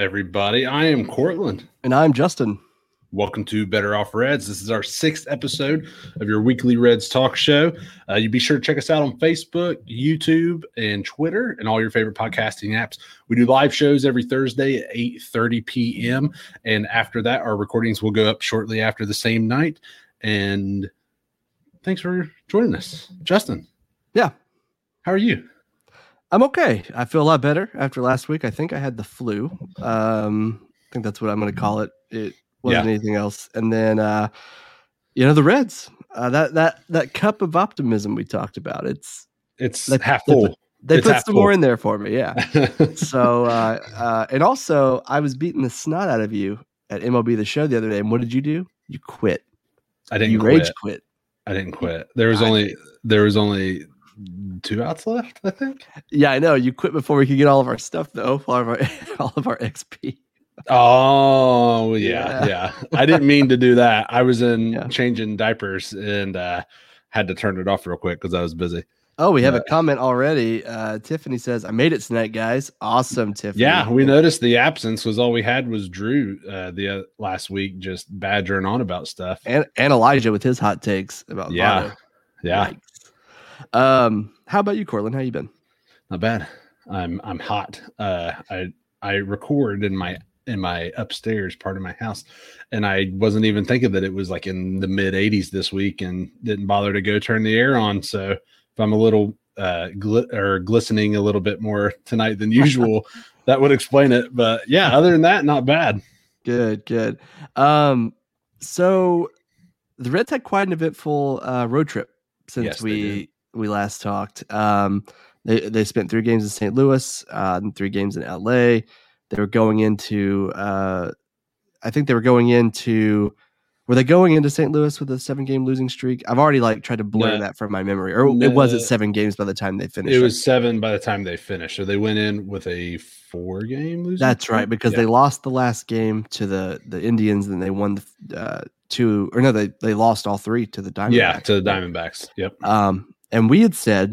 What is up, everybody? I am Cortland. And I'm Justin. Welcome to Better Off Reds. This is our sixth episode of your weekly Reds talk show. Uh, you be sure to check us out on Facebook, YouTube, and Twitter, and all your favorite podcasting apps. We do live shows every Thursday at 8:30 p.m. And after that, our recordings will go up shortly after the same night. And thanks for joining us, Justin. Yeah. How are you? I'm okay. I feel a lot better after last week. I think I had the flu. Um, I think that's what I'm going to call it. It wasn't yeah. anything else. And then, uh, you know, the Reds. Uh, that that that cup of optimism we talked about. It's it's they, half full. They put, they it's put some full. more in there for me. Yeah. so uh, uh, and also, I was beating the snot out of you at MLB the Show the other day. And what did you do? You quit. I didn't. You quit. rage quit. I didn't quit. There was only there was only two outs left. I think. Yeah, I know. You quit before we could get all of our stuff though. All of our all of our XP. Oh yeah, yeah, yeah. I didn't mean to do that. I was in yeah. changing diapers and uh, had to turn it off real quick because I was busy. Oh, we have a comment already. Uh, Tiffany says, "I made it tonight, guys. Awesome, Tiffany." Yeah, we noticed the absence was all we had was Drew uh, the uh, last week, just badgering on about stuff, and and Elijah with his hot takes about yeah, yeah. Yikes. Um, how about you, Cortland? How you been? Not bad. I'm I'm hot. Uh, I I record in my in my upstairs part of my house and i wasn't even thinking that it was like in the mid 80s this week and didn't bother to go turn the air on so if i'm a little uh gl- or glistening a little bit more tonight than usual that would explain it but yeah other than that not bad good good um so the reds had quite an eventful uh road trip since Yes, we we last talked um they they spent three games in st louis uh and three games in la they were going into uh i think they were going into were they going into st louis with a seven game losing streak? I've already like tried to blur No. that from my memory or it was at seven games by the time they finished. it was seven by the time they finished so they went in with a four game losing that's right because Yeah. they lost the last game to the the indians and they won the uh two or no they they lost all three to the diamondbacks. yeah to the diamondbacks yep. Um and we had said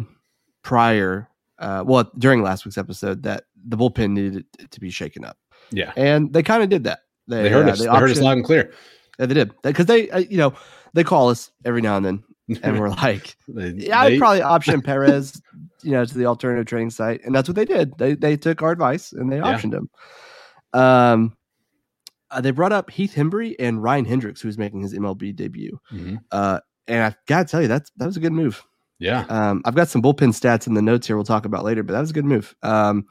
prior uh well during last week's episode that the bullpen needed to be shaken up yeah and they kind of did that they heard uh, us they heard us loud and clear Yeah, they did because they, uh, you know, they call us every now and then, and we're like, They- yeah, I'd probably option Perez, you know, to the alternative training site, and that's what they did. They they took our advice and they Yeah. optioned him. Um, uh, they brought up Heath Hembree and Ryan Hendrix, who's making his MLB debut. Mhm. Uh, and I gotta tell you, that's that was a good move. Yeah Um, I've got some bullpen stats in the notes here. We'll talk about later, but that was a good move. Um,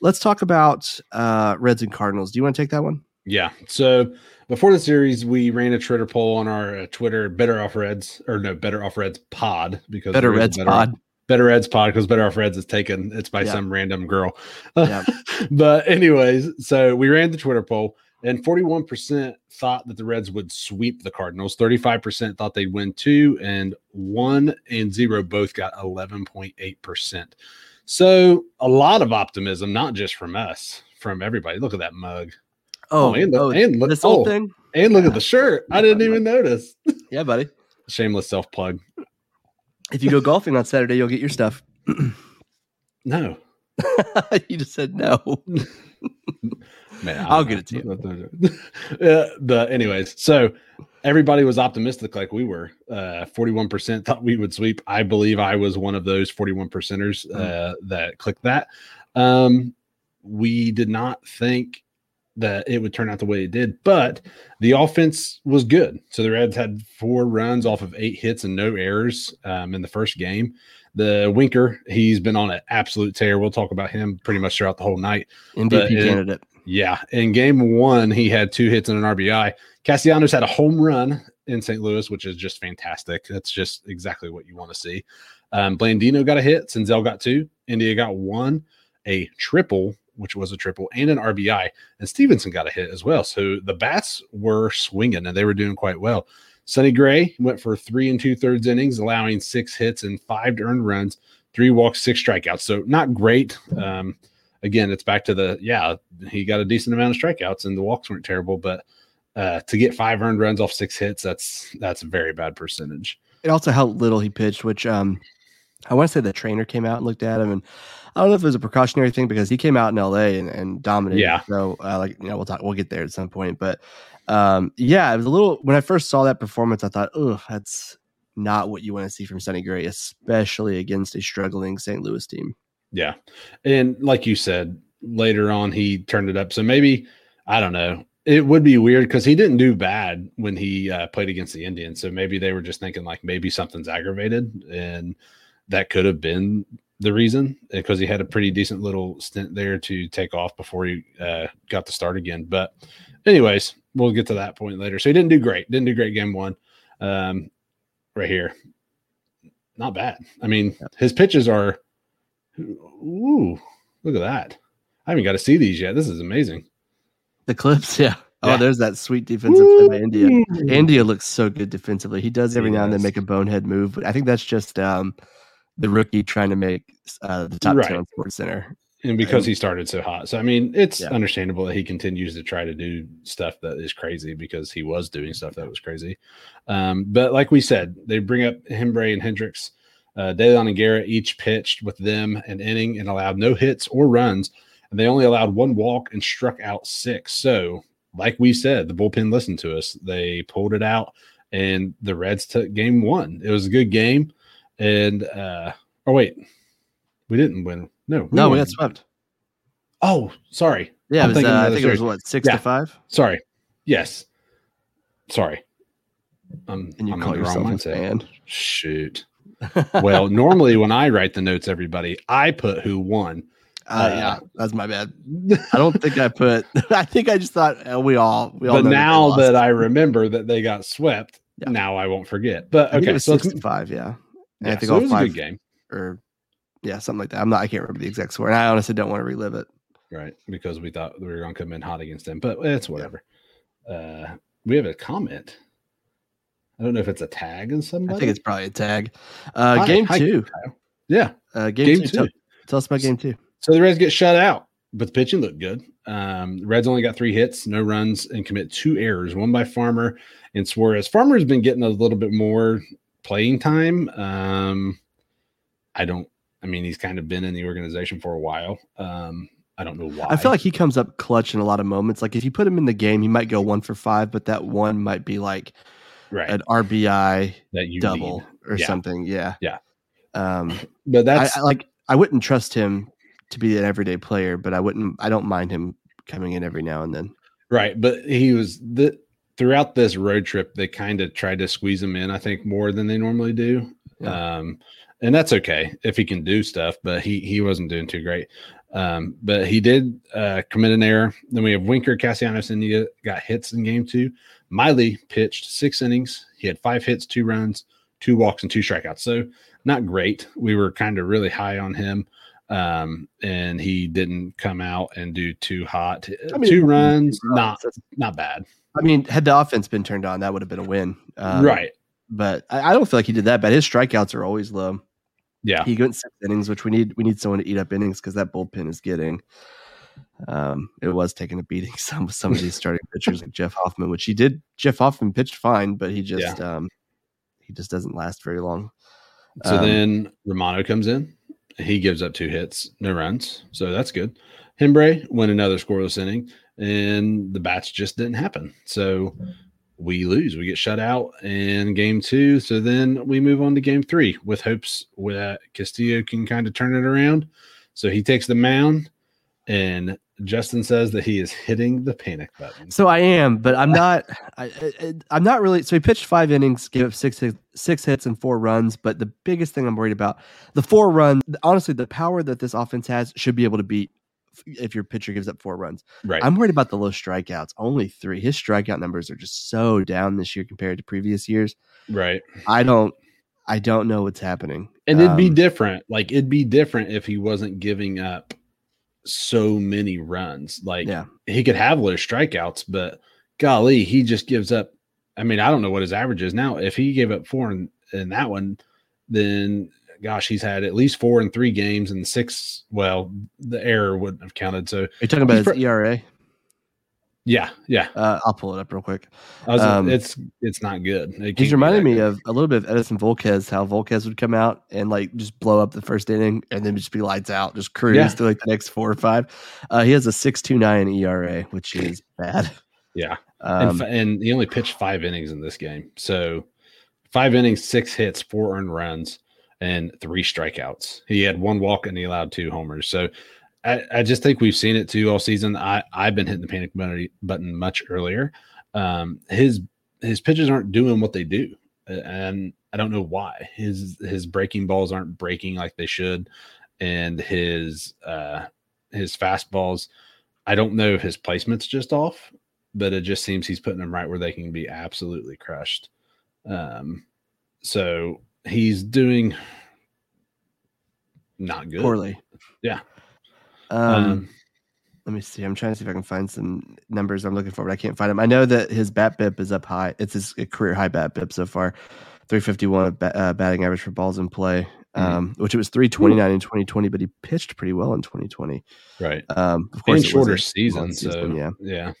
let's talk about uh, Reds and Cardinals. Do you want to take that one? Yeah. So before the series, we ran a Twitter poll on our uh, Twitter, Better Off Reds, or no, Better Off Reds Pod, because Better there is a Reds Better, pod. Better Reds Pod, because Better Off Reds is taken. It's by Yeah. some random girl. Yeah. but anyways, so we ran the Twitter poll, and 41% thought that the Reds would sweep the Cardinals. 35% thought they'd win two, and one and zero both got 11.8%. So a lot of optimism, not just from us, from everybody. Look at that mug. Oh, oh and look- oh, and look- this whole oh. thing. And look at the shirt. I didn't even notice. Yeah, buddy. Shameless self plug. If you go golfing on Saturday, you'll get your stuff. No, you just said no. man, I'll get it to you. uh, the anyways, so everybody was optimistic like we were. Uh, Forty-one percent thought we would sweep. I believe I was one of those forty-one percenters uh, that clicked that. Um, we did not think that it would turn out the way it did, but the offense was good. So the Reds had four runs off of eight hits and no errors um, in the first game. The Winker, he's been on an absolute tear. We'll talk about him pretty much throughout the whole night. MVP But candidate. Yeah. In game one, he had two hits and an RBI. Castellanos had a home run in St. Louis, which is just fantastic. That's just exactly what you want to see. Um, Blandino got a hit. Senzel got two. India got one, a triple, which was a triple, and an RBI. And Stephenson got a hit as well. So the bats were swinging and they were doing quite well. Sonny Gray went for three and two thirds innings, allowing six hits and five earned runs, three walks, six strikeouts. So not great. Um, again, it's back to the yeah, he got a decent amount of strikeouts and the walks weren't terrible, but uh, to get five earned runs off six hits, that's that's a very bad percentage. It also helped little he pitched, which um I want to say the trainer came out and looked at him, and I don't know if it was a precautionary thing because he came out in L.A. and, and dominated. Yeah. So, uh, like you know, we'll talk. We'll get there at some point, but um, yeah, it was a little. When I first saw that performance, I thought, oh, that's not what you want to see from Sonny Gray, especially against a struggling St. Louis team. Yeah. And like you said, later on he turned it up. So maybe I don't know. It would be weird because he didn't do bad when he uh, played against the Indians. So maybe they were just thinking like maybe something's aggravated, and that could have been the reason because he had a pretty decent little stint there to take off before he uh, got the start again. But, anyways, we'll get to that point later. So he didn't do great. Didn't do great game one. Um, right here, not bad. I mean, his pitches are. Ooh, look at that! I haven't got to see these yet. This is amazing. The clips, yeah. Yeah. Oh, there's that sweet defensive play by India. India looks so good defensively. He does every He now and then make a bonehead move, but I think that's just um, the rookie trying to make uh, the top Right. ten on Sports Center. and because he started so hot. So I mean, it's Yeah. understandable that he continues to try to do stuff that is crazy because he was doing stuff that was crazy. Um, but like we said, they bring up Hembree and Hendrix. Uh, De Leon and Garrett each pitched with them an inning and allowed no hits or runs, and they only allowed one walk and struck out six. So, like we said, the bullpen listened to us. They pulled it out, and the Reds took game one. It was a good game, and uh, oh wait, we didn't win. No, No, we got swept. Oh, sorry. Yeah, was, uh, I think it was what six Yeah. to five, Sorry. Yes. Sorry. I'm, and you I'm call in the wrong yourself a fan. Shoot. Well, normally when I write the notes, everybody, I put who won. Uh, yeah, that's my bad. I don't think I put. I think I just thought uh, we all we all. but now that, they that lost. I remember that they got swept, Yeah. now I won't forget. But I think it okay, so five, yeah, and yeah, I think so all it was a good game, or yeah, something like that. I'm not. I can't remember the exact score, and I honestly don't want to relive it. right? Because we thought we were going to come in hot against them, but it's whatever. Uh, we have a comment. I don't know if it's a tag in somebody. I think it's probably a tag. Uh, Hi- game hi, two. Kyle. Yeah, Uh, game, game two. two. Tell, tell us about game two. So the Reds get shut out, but the pitching looked good. Um, the Reds only got three hits, no runs, and commit two errors, one by Farmer and Suarez. Farmer's been getting a little bit more playing time. Um, I don't, I mean, he's kind of been in the organization for a while. Um, I don't know why. I feel like he comes up clutch in a lot of moments. Like if you put him in the game, he might go one for five, but that one might be like right an RBI that you double need. or Yeah. something. Yeah. Yeah. Um, but I, that's I like. I wouldn't trust him to be an everyday player, but I wouldn't. I don't mind him coming in every now and then. Right, but he was the throughout this road trip. They kind of tried to squeeze him in. I think more than they normally do, Yeah. um, and that's okay if he can do stuff. But he he wasn't doing too great. Um, but he did uh, commit an error. Then we have Winker, Castellanos, India got hits in game two. Miley pitched six innings. He had five hits, two runs, two walks, and two strikeouts. So not great. We were kind of really high on him. Um, and he didn't come out and do too hot. I mean, two runs, runs, not not bad. I mean, had the offense been turned on, that would have been a win. Um, right. But I, I don't feel like he did that bad. His strikeouts are always low. Yeah. He went six innings, which we need. We need someone to eat up innings because that bullpen is getting. Um, it was taking a beating. Some some of these starting pitchers like Jeff Hoffman, which he did. Jeff Hoffman pitched fine, but he just um, he just doesn't last very long. So Um, then Romano comes in. He gives up two hits, no runs. So that's good. Hembree win another scoreless inning, and the bats just didn't happen. So we lose. We get shut out in game two. So then we move on to game three with hopes that Castillo can kind of turn it around. So he takes the mound, and Justin says that he is hitting the panic button. So I am, but I'm not. I, I'm not really. So he pitched five innings, gave up six six hits and four runs. But the biggest thing I'm worried about the four runs. Honestly, the power that this offense has should be able to beat if your pitcher gives up four runs. Right. I'm worried about the low strikeouts. Only three. His strikeout numbers are just so down this year compared to previous years. right. I don't. I don't know what's happening. And it'd be Um, different. Like it'd be different if he wasn't giving up so many runs. Like Yeah. he could have low strikeouts, but golly, he just gives up. I mean, I don't know what his average is now. If he gave up four in, in that one, then gosh, he's had at least four in three games and six. Well, the error wouldn't have counted. So Are you talking about his pro- ERA? Yeah, yeah. Uh, I'll pull it up real quick. Was, Um, it's it's not good. It He's reminding me good. of a little bit of Edinson Volquez, how Volquez would come out and like just blow up the first inning and then just be lights out, just cruise Yeah. to like the next four or five. Uh, he has a six two nine ERA, which is bad. yeah. Um, and, and he only pitched five innings in this game. So five innings, six hits, four earned runs, and three strikeouts. He had one walk and he allowed two homers. So I, I just think we've seen it too all season. I, I've been hitting the panic button, much earlier. Um, his his pitches aren't doing what they do, and I don't know why. His his breaking balls aren't breaking like they should, and his uh, his fastballs. I don't know if his placement's just off, but it just seems he's putting them right where they can be absolutely crushed. Um, so he's doing not good. poorly. Yeah. Um, Um, let me see. I'm trying to see if I can find some numbers I'm looking for, but I can't find them. I know that his BABIP is up high. It's his career high BABIP so far, 351 ba- uh, batting average for balls in play, Mhm. um, which it was 329 in 2020, but he pitched pretty well in 2020. right. Um, of course, shorter a season, so yeah. yeah.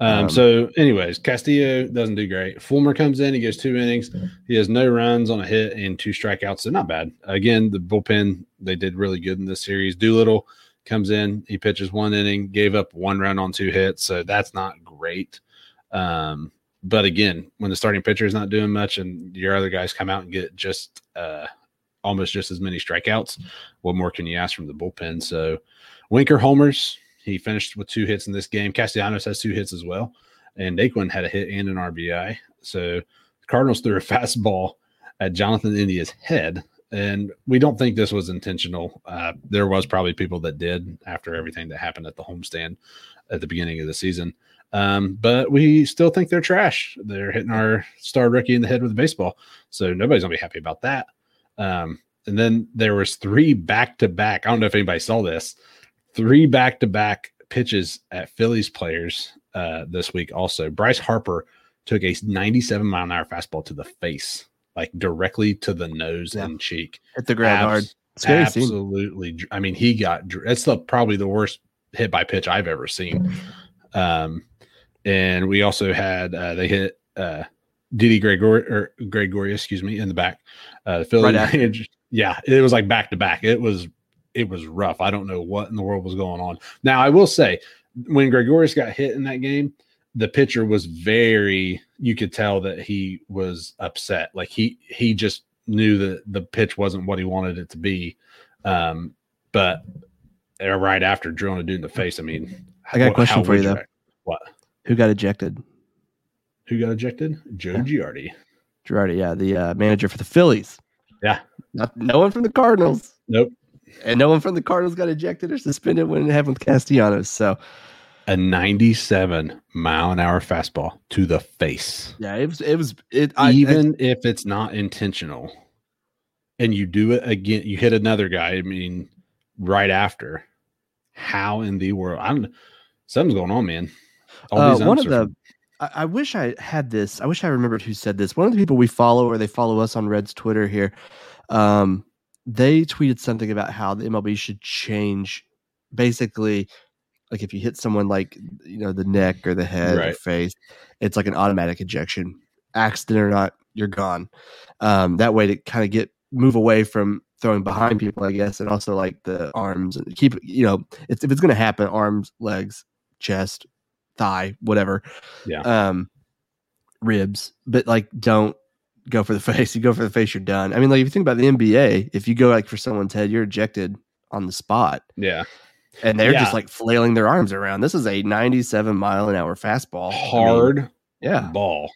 Um, Um, so, anyways, Castillo doesn't do great. Fulmer comes in, he goes two innings. He has no runs on a hit and two strikeouts. So, not bad. Again, the bullpen, they did really good in this series. Doolittle comes in, he pitches one inning, gave up one run on two hits. So, that's not great. Um, but again, when the starting pitcher is not doing much and your other guys come out and get just uh, almost just as many strikeouts, what more can you ask from the bullpen? So, Winker homers. He finished with two hits in this game. Castellanos has two hits as well. And Naquin had a hit and an RBI. So the Cardinals threw a fastball at Jonathan India's head. And we don't think this was intentional. Uh, there was probably people that did after everything that happened at the homestand at the beginning of the season. Um, but we still think they're trash. They're hitting our star rookie in the head with a baseball. So nobody's gonna be happy about that. Um, and then there was three back to back. I don't know if anybody saw this three back to back pitches at Phillies players uh, this week. Also, Bryce Harper took a 97 mile an hour fastball to the face, like directly to the nose Yeah. and cheek. Hit the ground hard. Abs- Scary scene. absolutely. I mean, he got. It's the probably the worst hit by pitch I've ever seen. Um, and we also had uh, they hit uh, Didi Gregor or Gregory, excuse me, in the back. Uh, Philly Right yeah, it was like back to back. It was it was rough. I don't know what in the world was going on. Now I will say, when Gregorius got hit in that game, the pitcher was very. You could tell that he was upset. Like he he just knew that the pitch wasn't what he wanted it to be. Um, but uh, right after drilling a dude in the face, I mean, I got a question for you, though. react? What? Who got ejected? Who got ejected? Joe Giardi. Girardi, yeah, the uh, manager for the Phillies. Yeah. Not, no one from the Cardinals. Nope. And no one from the Cardinals got ejected or suspended when it happened with Castellanos. So, A 97 mile an hour fastball to the face. yeah, it was, it was, it, I, Even if it's not intentional and you do it again, you hit another guy, I mean, right after. How in the world? I don't something's going on, man. Uh, one of the, I, I wish I had this. I wish I remembered who said this. One of the people we follow, or they follow us on Red's Twitter here, um, they tweeted something about how the MLB should change, basically, like if you hit someone like you know the neck or the head or face, it's like an automatic ejection, accident or not, you're gone. Um, that way to kind of get move away from throwing behind people, I guess, and also like the arms and keep you know, it's, if it's going to happen, arms, legs, chest, thigh, whatever. Yeah. Um, ribs, but like don't go for the face. You go for the face, you're done. I mean, like if you think about the NBA, if you go like for someone's head, you're ejected on the spot, yeah. And they're Yeah. just like flailing their arms around. This is a 97 mile an hour fastball. I mean, Hard yeah. ball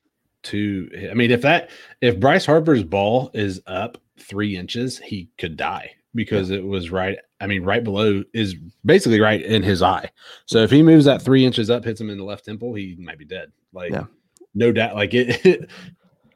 to I mean, if that if Bryce Harper's ball is up three inches, he could die because it was right. I mean, right below is basically right in his eye. So if he moves that three inches up, hits him in the left temple, he might be dead. Like, Yeah. no doubt. Like it.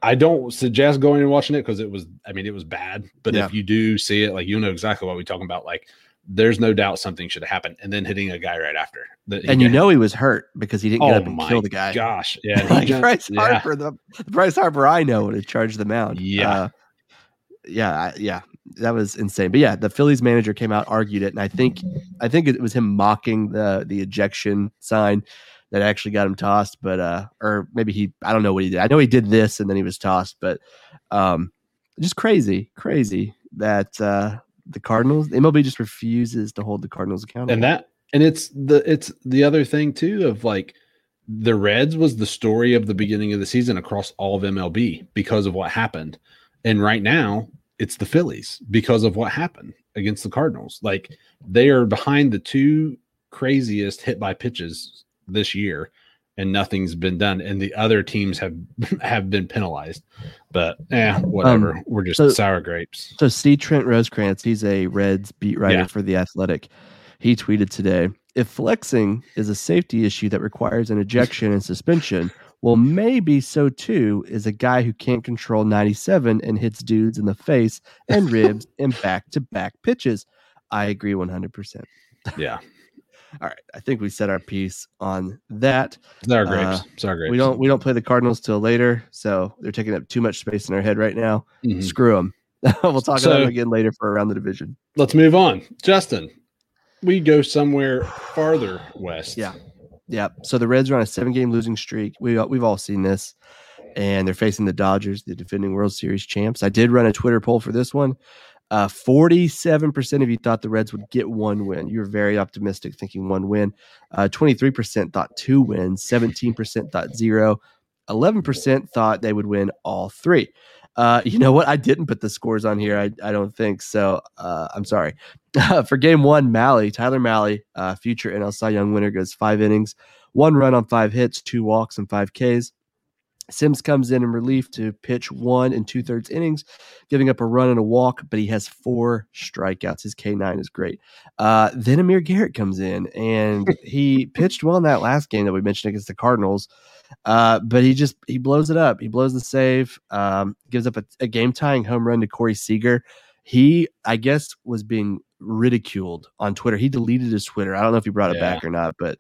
I don't suggest going and watching it because it was. I mean, it was bad. But Yeah. if you do see it, like you know exactly what we're talking about. Like, there's no doubt something should have happened, and then hitting a guy right after. And you got- know he was hurt because he didn't get Oh up and kill the guy. gosh, yeah, like Bryce yeah. Harper, the, the Bryce Harper I know would have charged the mound. Yeah. Uh, yeah, I- yeah, that was insane. But yeah, the Phillies manager came out, argued it, and I think I think it was him mocking the the ejection sign, that actually got him tossed, but uh, or maybe he I don't know what he did. I know he did this and then he was tossed, but um, just crazy, crazy that uh, the Cardinals MLB just refuses to hold the Cardinals accountable. And that and it's the it's the other thing too of like the Reds was the story of the beginning of the season across all of MLB because of what happened. And right now, it's the Phillies because of what happened against the Cardinals. Like they are behind the two craziest hit by pitches this year and nothing's been done and the other teams have have been penalized. But yeah, whatever. Um, We're just so, sour grapes. So see Trent Rosecrans, he's a Reds beat writer yeah. for the Athletic. He tweeted today, if flexing is a safety issue that requires an ejection and suspension, well, maybe so too is a guy who can't control 97 and hits dudes in the face and ribs in back to back pitches. I agree 100%. Yeah. All right, I think we set our piece on that. Sour grapes. Uh, Sour grapes. We don't we don't play the Cardinals till later, so they're taking up too much space in our head right now. Mm-hmm. Screw them. we'll talk so, about them again later for around the division. Let's move on. Justin, we go somewhere farther west. Yeah. Yeah. So the Reds are on a seven game losing streak. We, we've all seen this. And they're facing the Dodgers, the defending World Series champs. I did run a Twitter poll for this one. Uh, 47% of you thought the Reds would get one win. You were very optimistic, thinking one win. Uh, 23% thought two wins. 17% thought zero. 11% thought they would win all three. Uh, you know what? I didn't put the scores on here. I, I don't think so. Uh, I'm sorry. For game one, Mahle, Tyler Mahle, uh, future NL Cy Young winner, goes five innings, one run on five hits, two walks, and five Ks. Sims comes in in relief to pitch one and two thirds innings, giving up a run and a walk, but he has four strikeouts. His K9 is great. Uh, then Amir Garrett comes in and he pitched well in that last game that we mentioned against the Cardinals. Uh, but he just he blows it up. He blows the save, um, gives up a, a game tying home run to Corey Seager. He, I guess, was being ridiculed on Twitter. He deleted his Twitter. I don't know if he brought it yeah. back or not, but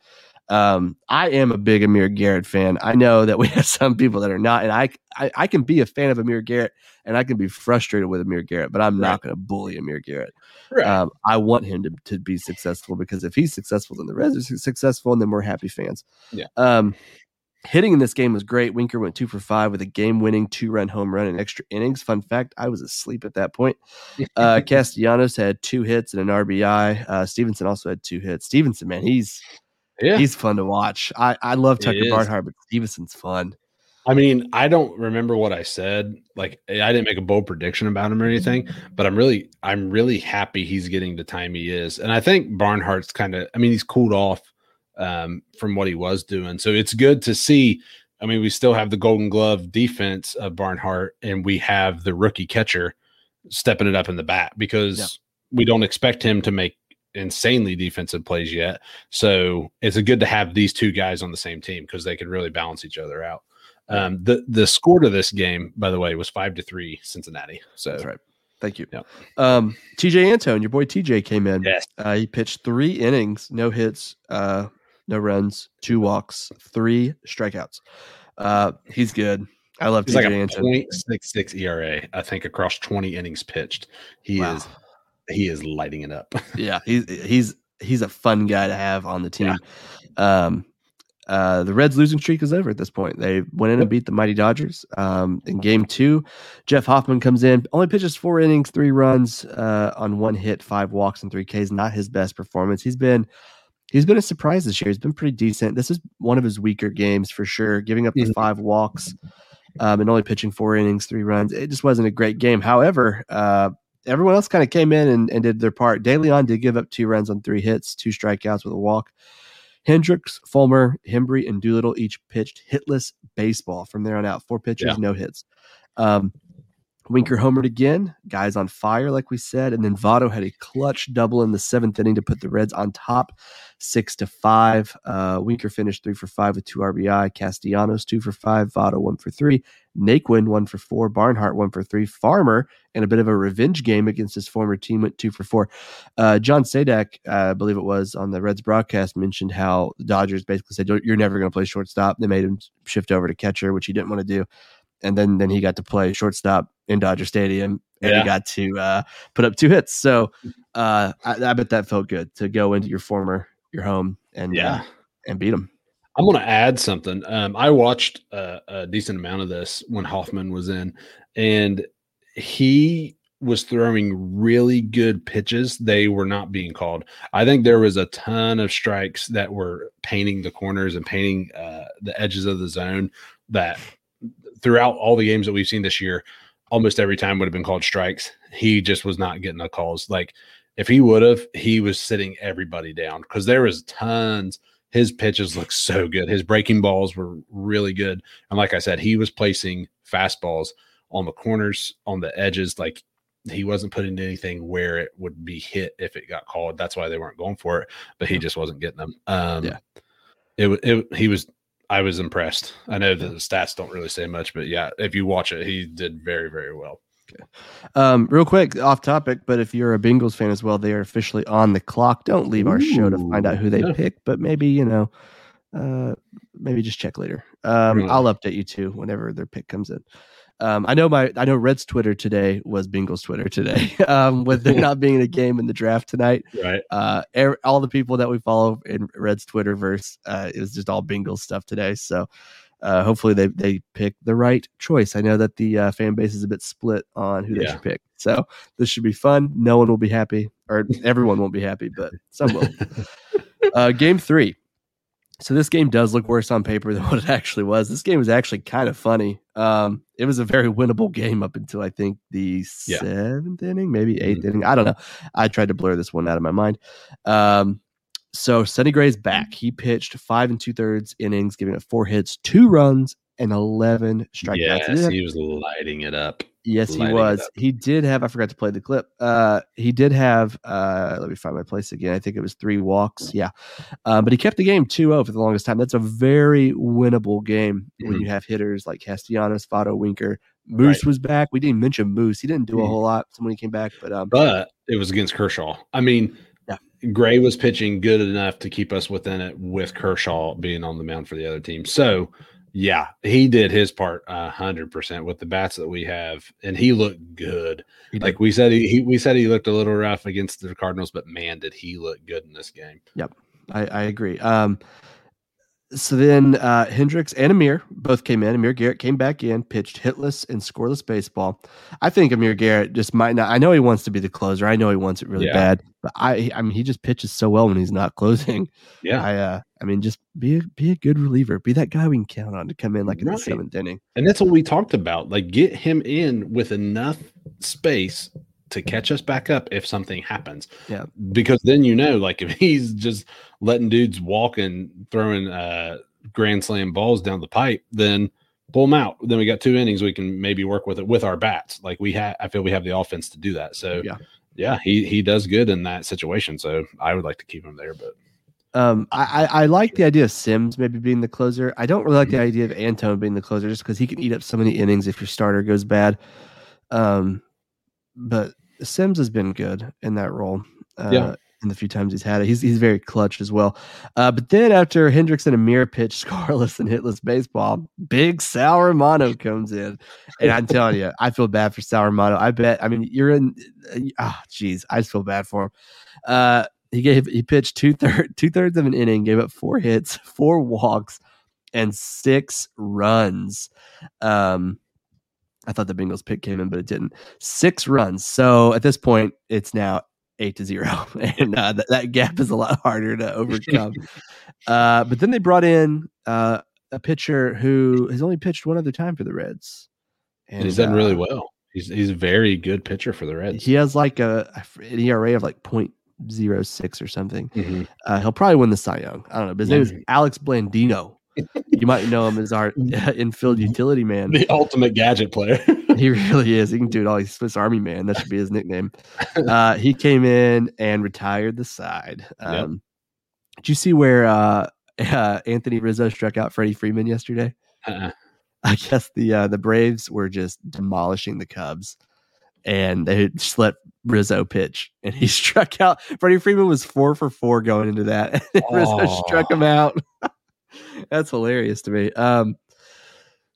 um, I am a big Amir Garrett fan. I know that we have some people that are not, and I, I, I can be a fan of Amir Garrett, and I can be frustrated with Amir Garrett, but I'm right. not going to bully Amir Garrett. Right. Um, I want him to, to be successful because if he's successful, then the Reds are successful, and then we're happy fans. Yeah. Um, Hitting in this game was great. Winker went two for five with a game winning two run home run in extra innings. Fun fact I was asleep at that point. Uh, Castellanos had two hits and an RBI. Uh, Stephenson also had two hits. Stephenson, man, he's yeah. he's fun to watch. I, I love Tucker Barnhart, but Stephenson's fun. I mean, I don't remember what I said. Like, I didn't make a bold prediction about him or anything, but I'm really, I'm really happy he's getting the time he is. And I think Barnhart's kind of, I mean, he's cooled off um, from what he was doing. So it's good to see. I mean, we still have the Golden Glove defense of Barnhart, and we have the rookie catcher stepping it up in the bat because yeah. we don't expect him to make insanely defensive plays yet. So it's a good to have these two guys on the same team because they can really balance each other out. Um, the the score to this game, by the way, was five to three Cincinnati. So that's right. Thank you. Yeah. Um, Tejay Antone, your boy Tejay came in. Yes. Uh, he pitched three innings, no hits, uh, no runs, two walks, three strikeouts. Uh, he's good. I love he's Tejay like a Antone. 0.66 ERA, I think, across 20 innings pitched. He wow. is he is lighting it up. yeah, he's he's he's a fun guy to have on the team. Yeah. Um, uh, the Reds' losing streak is over at this point. They went in and beat the mighty Dodgers. Um, in game two, Jeff Hoffman comes in, only pitches four innings, three runs uh, on one hit, five walks, and three Ks. Not his best performance. He's been he's been a surprise this year. He's been pretty decent. This is one of his weaker games for sure, giving up the mm-hmm. five walks um, and only pitching four innings, three runs. It just wasn't a great game. However, uh, everyone else kind of came in and, and did their part. De Leon did give up two runs on three hits, two strikeouts with a walk. Hendrix, Fulmer, Hembree, and Doolittle each pitched hitless baseball from there on out. Four pitches, yeah. no hits. Um, Winker homered again. Guys on fire, like we said. And then Votto had a clutch double in the seventh inning to put the Reds on top, six to five. Uh, Winker finished three for five with two RBI. Castellanos two for five. Votto one for three. Naquin one for four. Barnhart one for three. Farmer in a bit of a revenge game against his former team went two for four. Uh, John Sadak, uh, I believe it was on the Reds broadcast, mentioned how the Dodgers basically said, "You're never going to play shortstop." They made him shift over to catcher, which he didn't want to do and then then he got to play shortstop in Dodger Stadium, and yeah. he got to uh, put up two hits. So uh, I, I, bet that felt good to go into your former your home and yeah uh, and beat him. I'm going to add something. Um, I watched a, a decent amount of this when Hoffman was in, and he was throwing really good pitches. They were not being called. I think there was a ton of strikes that were painting the corners and painting uh, the edges of the zone that throughout all the games that we've seen this year, almost every time would have been called strikes. He just was not getting the calls. Like if he would have, he was sitting everybody down because there was tons. His pitches looked so good. His breaking balls were really good. And like I said, he was placing fastballs on the corners, on the edges. Like he wasn't putting anything where it would be hit if it got called. That's why they weren't going for it, but he just wasn't getting them. Um, Yeah. it, it, he was, I was impressed. I know that the stats don't really say much, but yeah, if you watch it, he did very, very well. Um, real quick, off topic, but if you're a Bengals fan as well, they are officially on the clock. Don't leave our show to find out who they yeah. pick, but maybe you know, uh, maybe just check later. Um, Really? I'll update you too whenever their pick comes in. Um, I know my I know Red's Twitter today was Bengals Twitter today. um, with there not being a game in the draft tonight, Right. uh, er, all the people that we follow in Red's Twitterverse, uh, it was just all Bengals stuff today. So uh, hopefully they they pick the right choice. I know that the uh, fan base is a bit split on who they should pick. So this should be fun. No one will be happy, or everyone won't be happy, but some will. uh, game three. So this game does look worse on paper than what it actually was. This game was actually kind of funny. Um, it was a very winnable game up until I think the Yeah. seventh inning, maybe 8th inning. I don't know. I tried to blur this one out of my mind. Um, so Sonny Gray's back. He pitched five and two thirds innings, giving up four hits, two runs, and eleven strikeouts. Yes, he was lighting it up. Yes, he was. He did have. I forgot to play the clip. Uh, he did have. Uh, let me find my place again. I think it was three walks. Yeah, uh, but he kept the game 2-0 for the longest time. That's a very winnable game when Mhm. you have hitters like Castellanos, Votto, Winker. Moose Right. was back. We didn't mention Moose. He didn't do a Mhm. whole lot when he came back, but um, But it was against Kershaw. I mean, Yeah. Gray was pitching good enough to keep us within it with Kershaw being on the mound for the other team. So, yeah, he did his part a hundred percent with the bats that we have, and he looked good. he. Like we said, he, he we said he looked a little rough against the Cardinals, but man, did he look good in this game. I, I agree. Um, so then uh, Hendrix and Amir both came in. Amir Garrett came back in, pitched hitless and scoreless baseball. I think Amir Garrett just might not. I know he wants to be the closer. I know he wants it really Yeah. bad, but I, I mean, he just pitches so well when he's not closing. Yeah, I, uh, I mean, just be a, be a good reliever. Be that guy we can count on to come in like in Right. the seventh inning. and that's what we talked about. Like, get him in with enough space to catch us back up if something happens. Yeah. because then you know, like, if he's just letting dudes walk and throwing uh grand slam balls down the pipe, then pull them out. Then we got two innings. We can maybe work with it with our bats. Like we have, I feel we have the offense to do that. So Yeah. yeah, he he does good in that situation. So I would like to keep him there, but Um, I, I, I like the idea of Sims maybe being the closer. I don't really like the idea of Antone being the closer just because he can eat up so many innings if your starter goes bad. Um, but Sims has been good in that role. Uh, Yeah. In the few times he's had it, he's he's very clutch as well. Uh, but then after Hendrix and Amir pitch scoreless and hitless baseball, Big Sal Romano comes in, and I'm telling you, I feel bad for Sal Romano. I bet. I mean, you're in. Ah, jeez, I just feel bad for him. Uh, he gave he pitched two third two thirds of an inning, gave up four hits, four walks, and six runs. Um, I thought the Bengals pick came in, but it didn't. Six runs. So at this point, it's now eight to zero, and uh, that, that gap is a lot harder to overcome. uh, but then they brought in uh, a pitcher who has only pitched one other time for the Reds, and he's done really uh, well. He's he's a very good pitcher for the Reds. He has like a an ERA of like point zero six or something. Mhm. Uh, he'll probably win the Cy Young. I don't know. But his name is Alex Blandino. you might know him as our infield utility man. The ultimate gadget player. He really is. He can do it all. He's Swiss Army Man. That should be his nickname. Uh, he came in and retired the side. Um, Did you see where uh, uh, Anthony Rizzo struck out Freddie Freeman yesterday? Uh-uh. I guess the uh, the Braves were just demolishing the Cubs, and they just let Rizzo pitch, and he struck out. Freddie Freeman was four for four going into that, and Rizzo Aw. struck him out. That's hilarious to me. Um,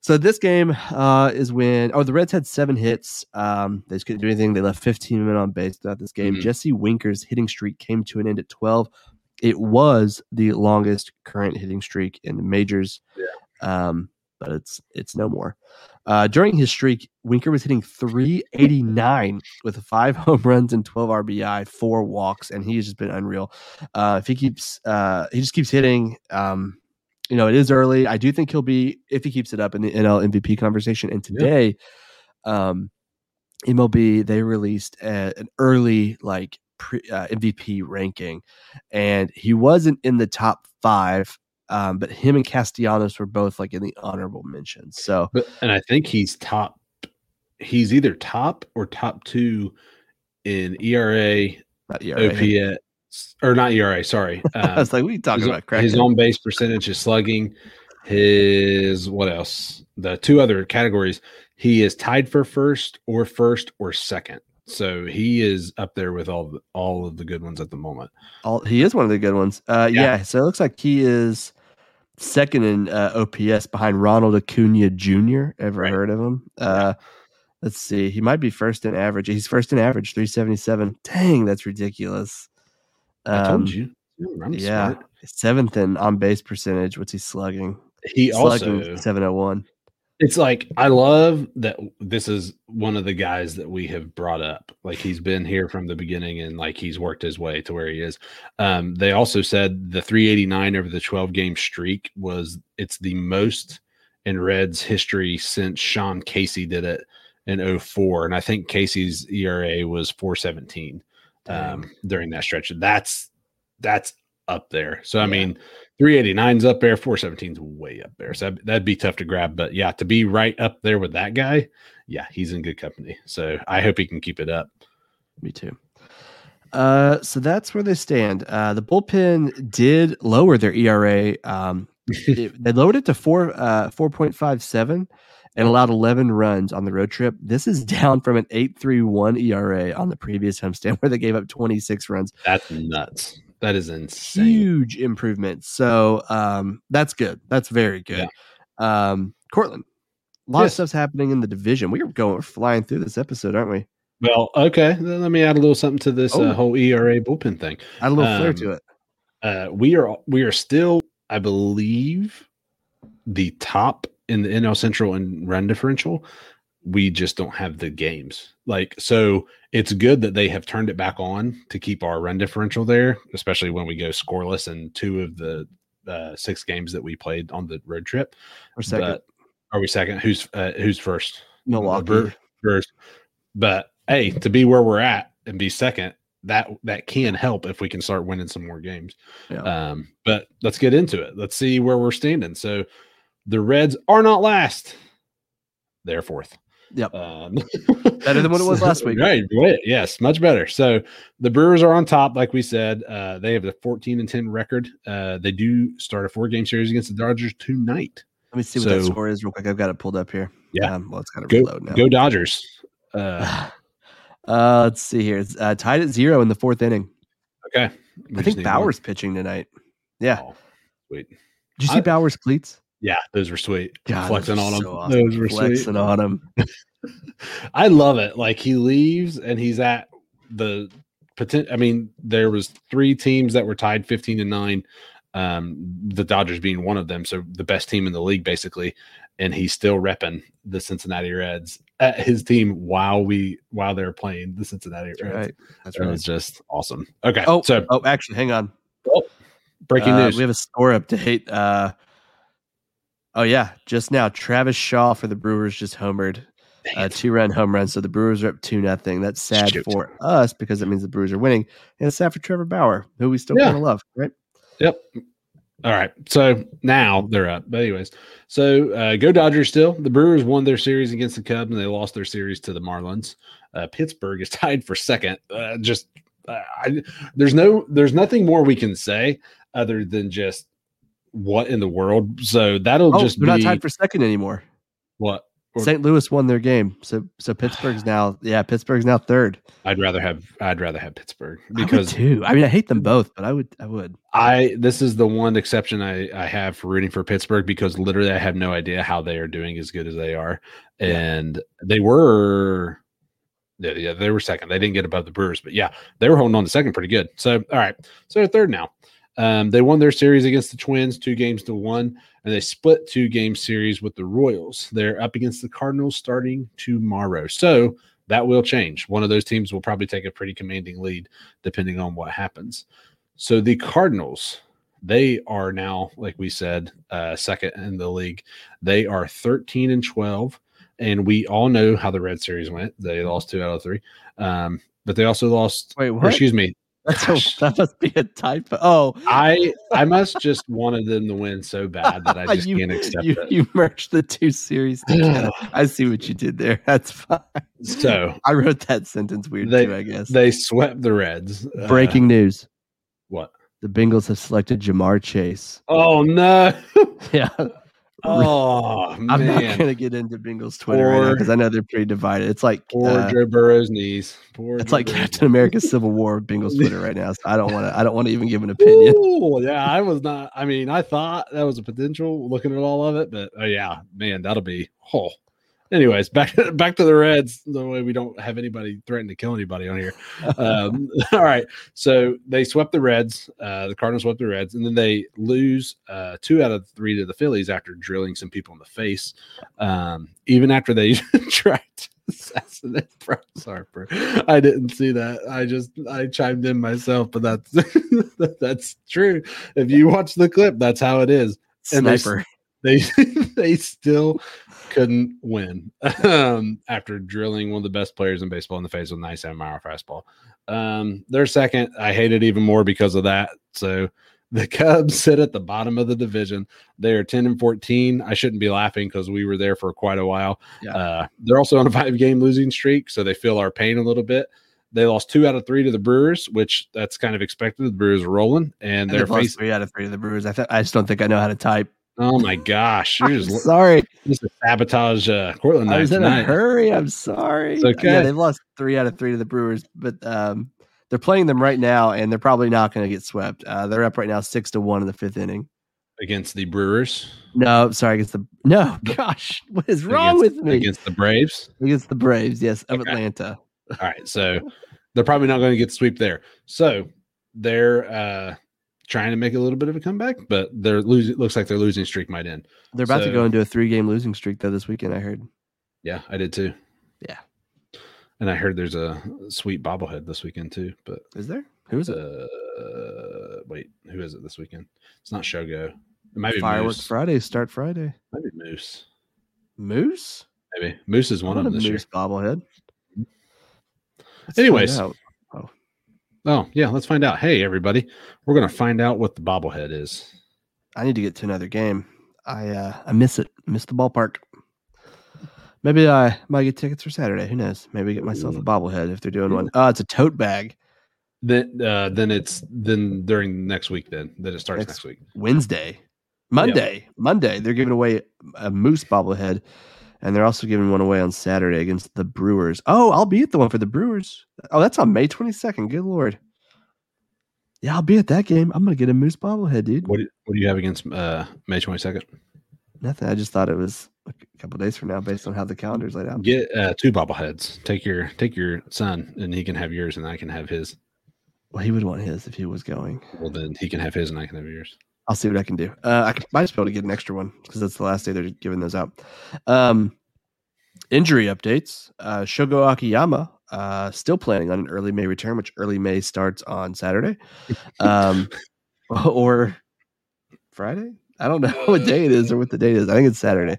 so this game uh, is when oh the Reds had seven hits. Um, they just couldn't do anything. They left 15 men on base throughout this game. Mhm. Jesse Winker's hitting streak came to an end at 12. It was the longest current hitting streak in the majors, um, but it's it's no more. Uh, during his streak, Winker was hitting 389 with five home runs and 12 RBI, four walks, and he's just been unreal. Uh, if he keeps, uh, he just keeps hitting. Um, you know, it is early. I do think he'll be if he keeps it up in the NL MVP conversation. And today, um, MLB they released a, an early like pre, uh, MVP ranking, and he wasn't in the top five. Um, but him and Castellanos were both like in the honorable mentions. So, But and I think he's top. He's either top or top two in ERA, not ERA. OPS, or not ERA. Sorry, I um, was like, "What are you talking his, about?" his Crackhead? on base percentage, his slugging, his what else? The two other categories. He is tied for first or first or second. So he is up there with all the, all of the good ones at the moment. All, he is one of the good ones. Uh, yeah. Yeah. So it looks like he is second in uh, OPS behind Ronald Acuna Jr. Ever Right. heard of him? Uh, let's see. He might be first in average. He's first in average, 377. Dang, that's ridiculous. I Um, told you. I'm yeah. smart. Seventh in on base percentage. What's he slugging? He slugging also 701. It's like I love that this is one of the guys that we have brought up. Like he's been here from the beginning and like he's worked his way to where he is. Um, they also said the 389 over the 12 game streak was it's the most in Reds history since Sean Casey did it in 04. And I think Casey's ERA was 417 um, during that stretch. That's that's up there. So I Yeah. mean, 389's up there, 417's way up there. So that'd, that'd be tough to grab. But yeah, to be right up there with that guy, yeah, he's in good company. So I hope he can keep it up. Me too. Uh, so that's where they stand. Uh, the bullpen did lower their ERA. Um, it- they lowered it to four uh, four point five seven, and allowed eleven runs on the road trip. This is down from an eight three one ERA on the previous homestand, where they gave up twenty six runs. That's nuts. That is insane. Huge improvement. So um, that's good. That's very good. Um, Cortland, a lot of stuff's happening in the division. We are going we're flying through this episode, aren't we? Well, okay. Then let me add a little something to this Oh. uh, whole ERA bullpen thing. Add a little flair Um, to it. Uh, we are we are still, I believe, the top in the NL Central in run differential. We just don't have the games. Like so, it's good that they have turned it back on to keep our run differential there, especially when we go scoreless in two of the uh, six games that we played on the road trip. Or second, But are we second? Who's uh, who's first? Milwaukee. Brewers. But hey, to be where we're at and be second, that that can help if we can start winning some more games. Yeah. Um, but let's get into it. Let's see where we're standing. So the Reds are not last; they're fourth. Yep. Um, Better than what it was last week. Right. Yes, much better. So the Brewers are on top, like we said. Uh, they have the 14 and 10 record. Uh, they do start a four game series against the Dodgers tonight. Let me see what that score is real quick. I've got it pulled up here. Yeah. Um, well, it's got to reload now. go Dodgers. Uh, Uh, let's see here. It's uh, tied at zero in the fourth inning. okay. We I think Bauer's pitching tonight. Yeah. Oh, sweet. Did you see I- Bauer's cleats? Yeah, those were sweet. God, Flexing on them. so awesome. Those were Flexing sweet. on him. I love it. Like he leaves and he's at the potent. I mean, there was three teams that were tied 15 to nine. Um, the Dodgers being one of them, so the best team in the league basically, and he's still repping the Cincinnati Reds at his team while we while they're playing the Cincinnati That's Reds. right. That's right. was just awesome. Okay, Oh, so oh, actually, hang on. breaking Uh, news. We have a score update. Uh, oh yeah, just now, Travis Shaw for the Brewers just homered a it. two-run home run. So the Brewers are up two nothing. That's sad Shoot. for us because it means the Brewers are winning, and it's sad for Trevor Bauer, who we still Yeah. kind of love, right? Yep. All right. So now they're up. But anyways, so uh, go Dodgers still. The Brewers won their series against the Cubs and they lost their series to the Marlins. Uh, Pittsburgh is tied for second. Uh, just uh, I, there's no there's nothing more we can say other than just what in the world. So that'll Oh, just they're be not tied for second anymore. what St. Louis won their game, so so Pittsburgh's now yeah Pittsburgh's now third. I'd rather have. I'd rather have Pittsburgh I because too. I mean, I hate them both, but I would I would. I this is the one exception I I have for rooting for Pittsburgh because literally I have no idea how they are doing as good as they are, and they were. Yeah, yeah, they were second. They didn't get above the Brewers, but yeah, they were holding on to second pretty good. So, all right, so they're third now. Um, they won their series against the Twins, two games to one, and they split two game series with the Royals. They're up against the Cardinals starting tomorrow. So that will change. One of those teams will probably take a pretty commanding lead depending on what happens. So the Cardinals, they are now, like we said, uh, second in the league. They are 13 and 12. And we all know how the Red Series went. They lost two out of three. Um, but they also lost. Wait, what? excuse me. That's a, that must be a typo. Oh, I I must just wanted them to win so bad that I just you, can't accept you, it. you merged the two series together. I see what you did there. That's fine. So I wrote that sentence weird They- too, I guess. they swept the Reds. Uh, Breaking news. what? The Bengals have selected Ja'Marr Chase. Oh no! Yeah. Oh I'm not going to get into Bengals Twitter right now because I know they're pretty divided. It's like Poor uh, Joe Burrow's knees. Poor it's Joe like Burrow's Captain America's Civil War Bengals Twitter right now. So I don't want to I don't want to even give an opinion. Ooh, yeah, I was not. I mean, I thought that was a potential looking at all of it, but oh yeah, man, that'll be. Oh, anyways, back back to the Reds. The way we don't have anybody threaten to kill anybody on here. Um, all right, so they swept the Reds. Uh, the Cardinals swept the Reds, and then they lose uh, two out of three to the Phillies after drilling some people in the face. Um, even after they tried to assassinate. Sorry, bro. I didn't see that. I just I chimed in myself, but that's that's true. If you watch the clip, that's how it is. And Sniper. They they still couldn't win um, after drilling one of the best players in baseball in the face with a 97 mile fastball. Um, they're second. I hate it even more because of that. So the Cubs sit at the bottom of the division. They are 10 and 14. I shouldn't be laughing because we were there for quite a while. Yeah. Uh, they're also on a five game losing streak, so they feel our pain a little bit. They lost two out of three to the Brewers, which that's kind of expected. The Brewers are rolling, and And they're facing. three out of three of the Brewers. I, th- I just don't think I know how to type. Oh my gosh, you're I'm just sorry. just a sabotage uh, Cortland I was in a hurry. I'm sorry. It's okay. Yeah, they've lost three out of three to the Brewers, but um, they're playing them right now, and they're probably not going to get swept. Uh, they're up right now, six to one in the fifth inning. against the Brewers. No, sorry, against the no. Gosh, what is wrong against, with me? Against the Braves. Against the Braves, yes, of Okay. Atlanta. All right, so they're probably not going to get sweep there. So they're uh trying to make a little bit of a comeback, but they're losing. Looks like their losing streak might end. They're about to go into a three-game losing streak though this weekend. I heard. Yeah, I did too. Yeah. and I heard there's a sweet bobblehead this weekend too. But Is there? Who is it? uh, wait, who is it this weekend? It's not Shogo. It might be Fireworks Moose. Friday. Start Friday. Might be Moose. Moose. Maybe Moose is one of them this year. Moose bobblehead. Let's Anyways. Oh, yeah, let's find out. Hey, everybody, we're going to find out what the bobblehead is. I need to get to another game. I uh, I miss it. Miss the ballpark. Maybe I might get tickets for Saturday. Who knows? Maybe get myself a bobblehead if they're doing one. Oh, it's a tote bag. Then, uh, then it's then during next week. Then then it starts Next- next week. Wednesday, Monday, Monday. They're giving away a moose bobblehead, and they're also giving one away on Saturday against the Brewers. Oh, I'll be at the one for the Brewers. Oh, that's on May twenty second. Good lord. Yeah, I'll be at that game. I'm gonna get a moose bobblehead, dude. What do, what do you have against uh, May twenty second? Nothing. I just thought it was a couple days from now, based on how the calendar's laid out. Get uh, two bobbleheads. Take your take your son, and he can have yours, and I can have his. Well, he would want his if he was going. Well, then he can have his, and I can have yours. I'll see what I can do. Uh, I might just be able to get an extra one because that's the last day they're giving those out. Um, injury updates. Uh, Shogo Akiyama uh, still planning on an early May return, which early May starts on Saturday um, or Friday. I don't know what day it is or what the date is. I think it's Saturday.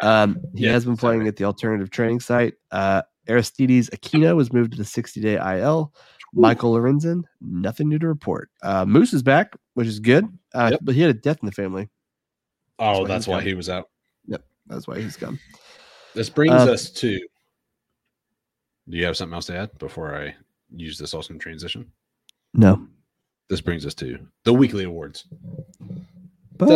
Um, he Yeah, has been playing Saturday. at the alternative training site. Uh, Aristides Aquino was moved to the 60 day IL. Michael Lorenzen, nothing new to report. Uh, Moose is back, which is good, uh, Yep. but he had a death in the family. Oh, why that's why he was out. Yep, that's why he's gone. This brings Uh, us to. Do you have something else to add before I use this awesome transition? No. This brings us to the weekly awards. we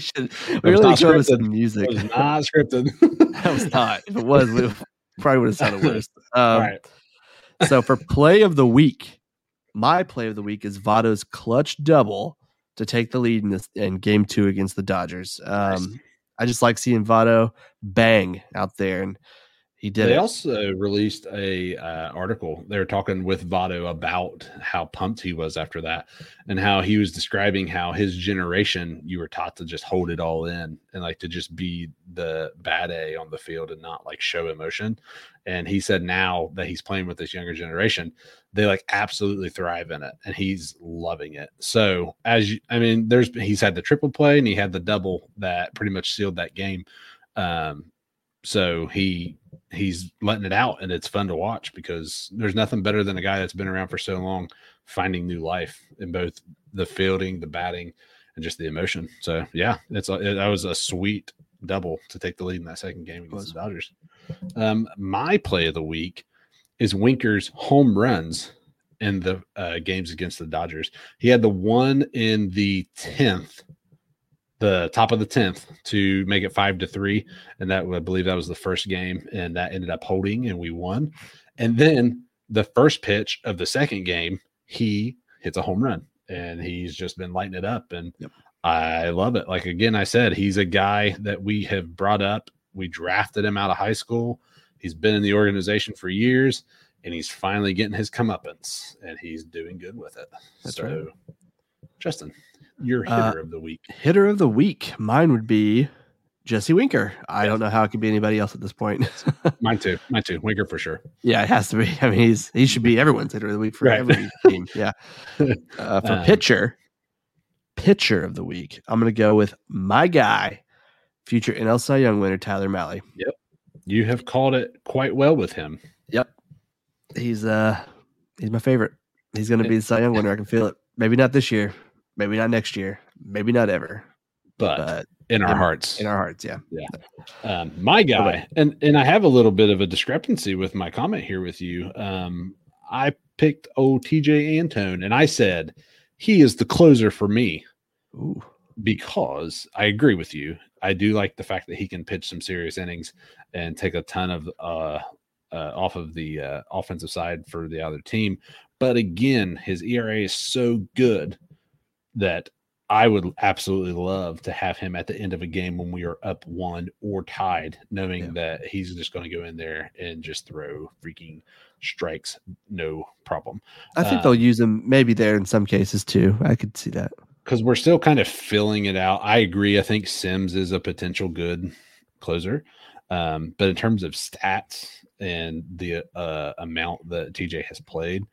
should we really not go with scripted. some music. It was not scripted. that was not. If it was, we probably would have sounded worse. Um, right. so for play of the week, my play of the week is Votto's clutch double to take the lead in this in game two against the Dodgers. Um, Nice. I just like seeing Votto bang out there, and He did They it. also released a uh, article. They were talking with Votto about how pumped he was after that, and how he was describing how his generation you were taught to just hold it all in and like to just be the bad A on the field and not like show emotion. And he said now that he's playing with this younger generation, they like absolutely thrive in it, and he's loving it. So as you, I mean, there's he's had the triple play and he had the double that pretty much sealed that game. Um, so he he's letting it out and it's fun to watch because there's nothing better than a guy that's been around for so long finding new life in both the fielding the batting and just the emotion. So yeah it's a, it, that was a sweet double to take the lead in that second game against the dodgers. Um, my play of the week is winker's home runs in the uh, games against the dodgers. He had the one in the 10th the top of the 10th to make it five to three. And that I believe that was the first game, and that ended up holding, and we won. And then the first pitch of the second game, he hits a home run, and he's just been lighting it up. And Yep. I love it. Like again, I said, he's a guy that we have brought up. We drafted him out of high school. He's been in the organization for years, and he's finally getting his comeuppance, and he's doing good with it. That's so, right. Justin, your hitter Uh, of the week. Hitter of the week. Mine would be Jesse Winker. I don't know how it could be anybody else at this point. Mine too. Mine too. Winker for sure. yeah, it has to be. I mean, he's he should be everyone's hitter of the week for Right. every team. Yeah. Uh, for Um, pitcher, pitcher of the week, I'm going to go with my guy, future NL Cy Young winner Tyler Mahle. Yep. You have called it quite well with him. Yep. He's uh he's my favorite. He's gonna be the Cy Young winner. I can feel it. Maybe not this year, maybe not next year, maybe not ever. But, But in our in- hearts. in our hearts, yeah. um, my guy, and and I have a little bit of a discrepancy with my comment here with you. Um, I picked old Tejay Antone, and I said he is the closer for me Ooh. because I agree with you. I do like the fact that he can pitch some serious innings and take a ton of uh, uh, off of the uh, offensive side for the other team. But again, his ERA is so good that I would absolutely love to have him at the end of a game when we are up one or tied, knowing Yeah. that he's just going to go in there and just throw freaking strikes, no problem. I think Uh, they'll use him maybe there in some cases too. I could see that. because we're still kind of filling it out. I agree. I think Sims is a potential good closer, um, but in terms of stats and the uh, amount that Tejay has played,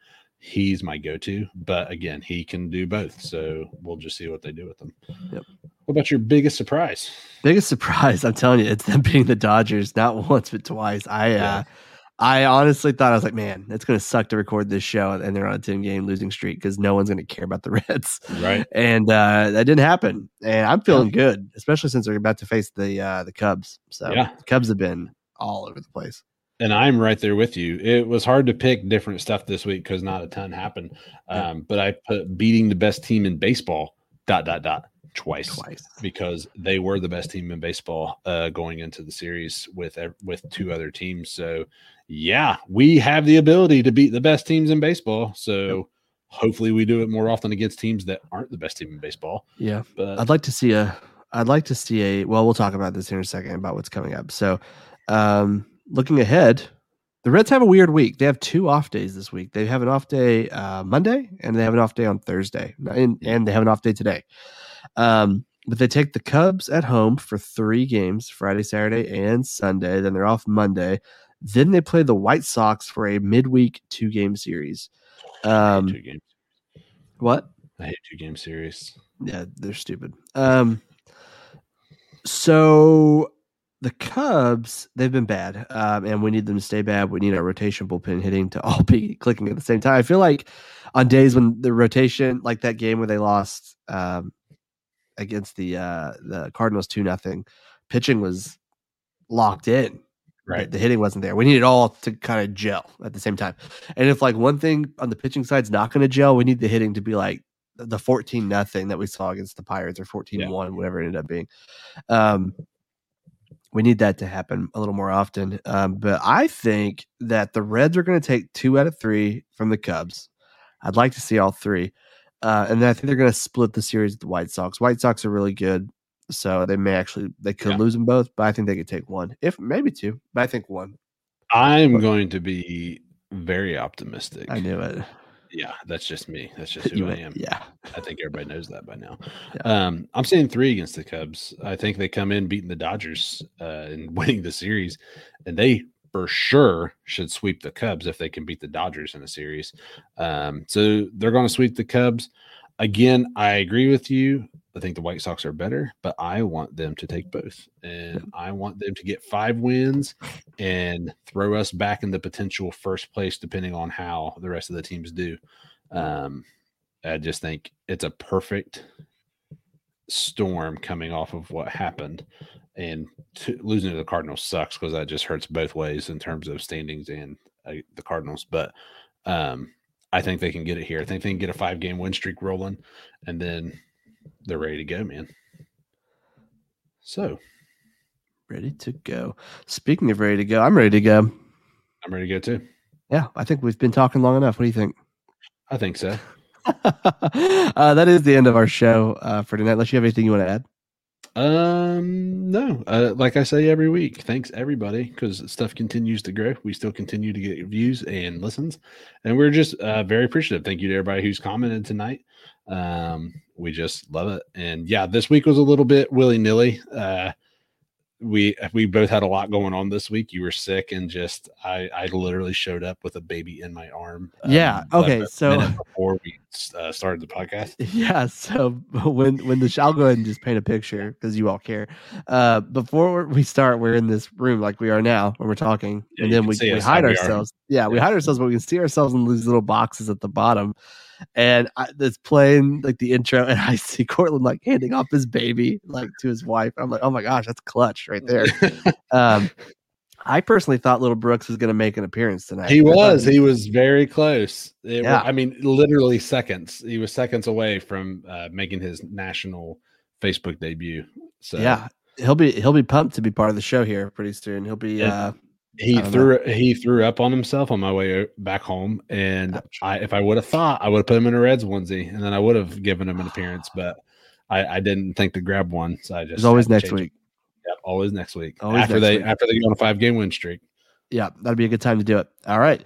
he's my go-to. But again, he can do both, so we'll just see what they do with them. Yep. What about your biggest surprise? Biggest surprise, I'm telling you, it's them being the Dodgers, not once but twice. I Yeah. uh I honestly thought I was like, man, it's gonna suck to record this show and they're on a 10 game losing streak because no one's gonna care about the Reds. Right. And uh that didn't happen. And I'm feeling good, especially since they're about to face the uh the Cubs. So Yeah. the Cubs have been all over the place. And I'm right there with you. It was hard to pick different stuff this week because not a ton happened. Yeah. Um, but I put beating the best team in baseball dot dot dot twice. Twice. because they were the best team in baseball uh, going into the series with with two other teams. So, yeah, we have the ability to beat the best teams in baseball. So, Yep. hopefully, we do it more often against teams that aren't the best team in baseball. Yeah. But I'd like to see a I'd like to see a well, we'll talk about this here in a second about what's coming up. So um looking ahead, the Reds have a weird week. They have two off days this week. They have an off day uh Monday and they have an off day on Thursday. And, and they have an off day today. Um but they take the Cubs at home for three games, Friday, Saturday, and Sunday. Then they're off Monday. Then they play the White Sox for a midweek two game series. Um two games. what? I hate two game series. Yeah, they're stupid. Um, so the Cubs, they've been bad, um, and we need them to stay bad. We need our rotation bullpen hitting to all be clicking at the same time. I feel like on days when the rotation, like that game where they lost um, against the uh, the Cardinals two nothing, pitching was locked in. Right. The, the hitting wasn't there. We need it all to kind of gel at the same time. And if like one thing on the pitching side's not going to gel, we need the hitting to be like the 14 nothing that we saw against the Pirates or 14 1, whatever it ended up being. Um, we need that to happen a little more often. Um, but I think that the Reds are going to take two out of three from the Cubs. I'd like to see all three. Uh, and then I think they're going to split the series with the White Sox. White Sox are really good. So they may actually they could Yeah. lose them both, but I think they could take one, if maybe two, but I think one. I'm going to be very optimistic. I knew it. Yeah, that's just me. That's just who I am. Yeah. I think everybody knows that by now. Yeah. Um, I'm saying three against the Cubs. I think they come in beating the Dodgers uh, and winning the series, and they for sure should sweep the Cubs if they can beat the Dodgers in a series. Um, so they're going to sweep the Cubs. Again, I agree with you. I think the White Sox are better, but I want them to take both. And I want them to get five wins and throw us back in the potential first place, depending on how the rest of the teams do. Um, I just think it's a perfect storm coming off of what happened. And to, losing to the Cardinals sucks because that just hurts both ways in terms of standings and uh, the Cardinals. But um, I think they can get it here. I think they can get a five game win streak rolling, and then they're ready to go, man. So Ready to go. Speaking of ready to go, I'm ready to go. I'm ready to go too. Yeah, I think we've been talking long enough. What do you think? I think so. uh, that is the end of our show uh, for tonight. Unless you have anything you want to add. Um, no, uh, like I say every week, thanks everybody because stuff continues to grow. We still continue to get views and listens, and we're just uh, very appreciative. Thank you to everybody who's commented tonight. Um, we just love it. And yeah, this week was a little bit willy nilly. Uh, we we both had a lot going on this week. You were sick, and just I I literally showed up with a baby in my arm. Yeah, okay, so- before we uh, started the podcast, Yeah. So when when the I'll go ahead and just paint a picture because you all care. Uh, before we start, we're in this room like we are now when we're talking, Yeah, and then we, we hide ourselves. Yeah, we hide ourselves, but we can see ourselves in these little boxes at the bottom. And I, it's playing like the intro, and I see Cortland like handing off his baby like to his wife. I'm like, oh my gosh, that's clutch right there. um, I personally thought Little Brooks was going to make an appearance tonight. He was. He was very close. It Yeah. I mean, literally seconds. He was seconds away from uh, making his national Facebook debut. So yeah, he'll be he'll be pumped to be part of the show here pretty soon. He'll be Yeah. uh, he threw he threw up on himself on my way back home, and Ouch. I if I would have thought I would have put him in a Reds onesie, and then I would have given him an appearance, but I, I didn't think to grab one, so I just there's always next week. Yep, always next week. Always after next they week. after they go on a five game win streak. Yeah, that'd be a good time to do it. All right.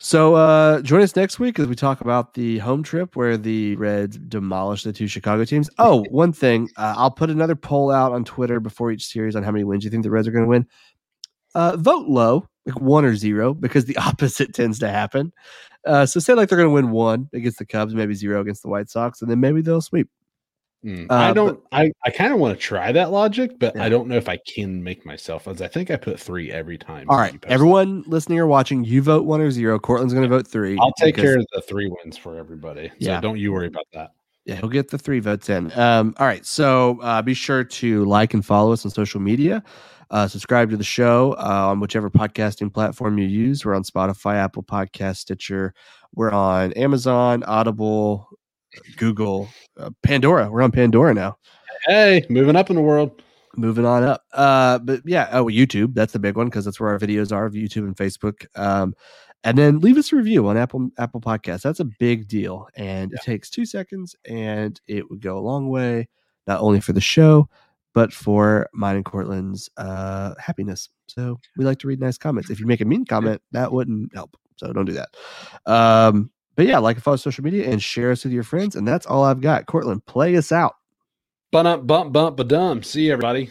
So uh join us next week as we talk about the home trip where the Reds demolished the two Chicago teams. Oh, one thing, uh, I'll put another poll out on Twitter before each series on how many wins you think the Reds are going to win. Uh, vote low, like one or zero, because the opposite tends to happen. Uh, so say like they're going to win one against the Cubs, maybe zero against the White Sox, and then maybe they'll sweep. Mm, Uh, I don't. I I kind of want to try that logic, but Yeah. I don't know if I can make myself. As I think I put three every time. All right, everyone listening or watching, you vote one or zero. Cortland's going to vote three. I'll take because- care of the three wins for everybody. So Yeah. don't you worry about that. Yeah, he'll get the three votes in. Um, all right. So uh, be sure to like and follow us on social media. Uh, subscribe to the show uh, on whichever podcasting platform you use. We're on Spotify, Apple Podcast, Stitcher. We're on Amazon, Audible, Google, uh, Pandora. We're on Pandora now. Hey, moving up in the world. Moving on up. Uh, but yeah, oh, YouTube. That's the big one because that's where our videos are, of YouTube and Facebook. Um, and then leave us a review on Apple Apple Podcasts. That's a big deal, and it takes two seconds, and it would go a long way, not only for the show, but for mine and Cortland's uh, happiness. So we like to read nice comments. If you make a mean comment, that wouldn't help. So don't do that. Um, but yeah, like and follow social media and share us with your friends. And that's all I've got. Cortland, play us out. Bump, bump, bump, ba dum. See you, everybody.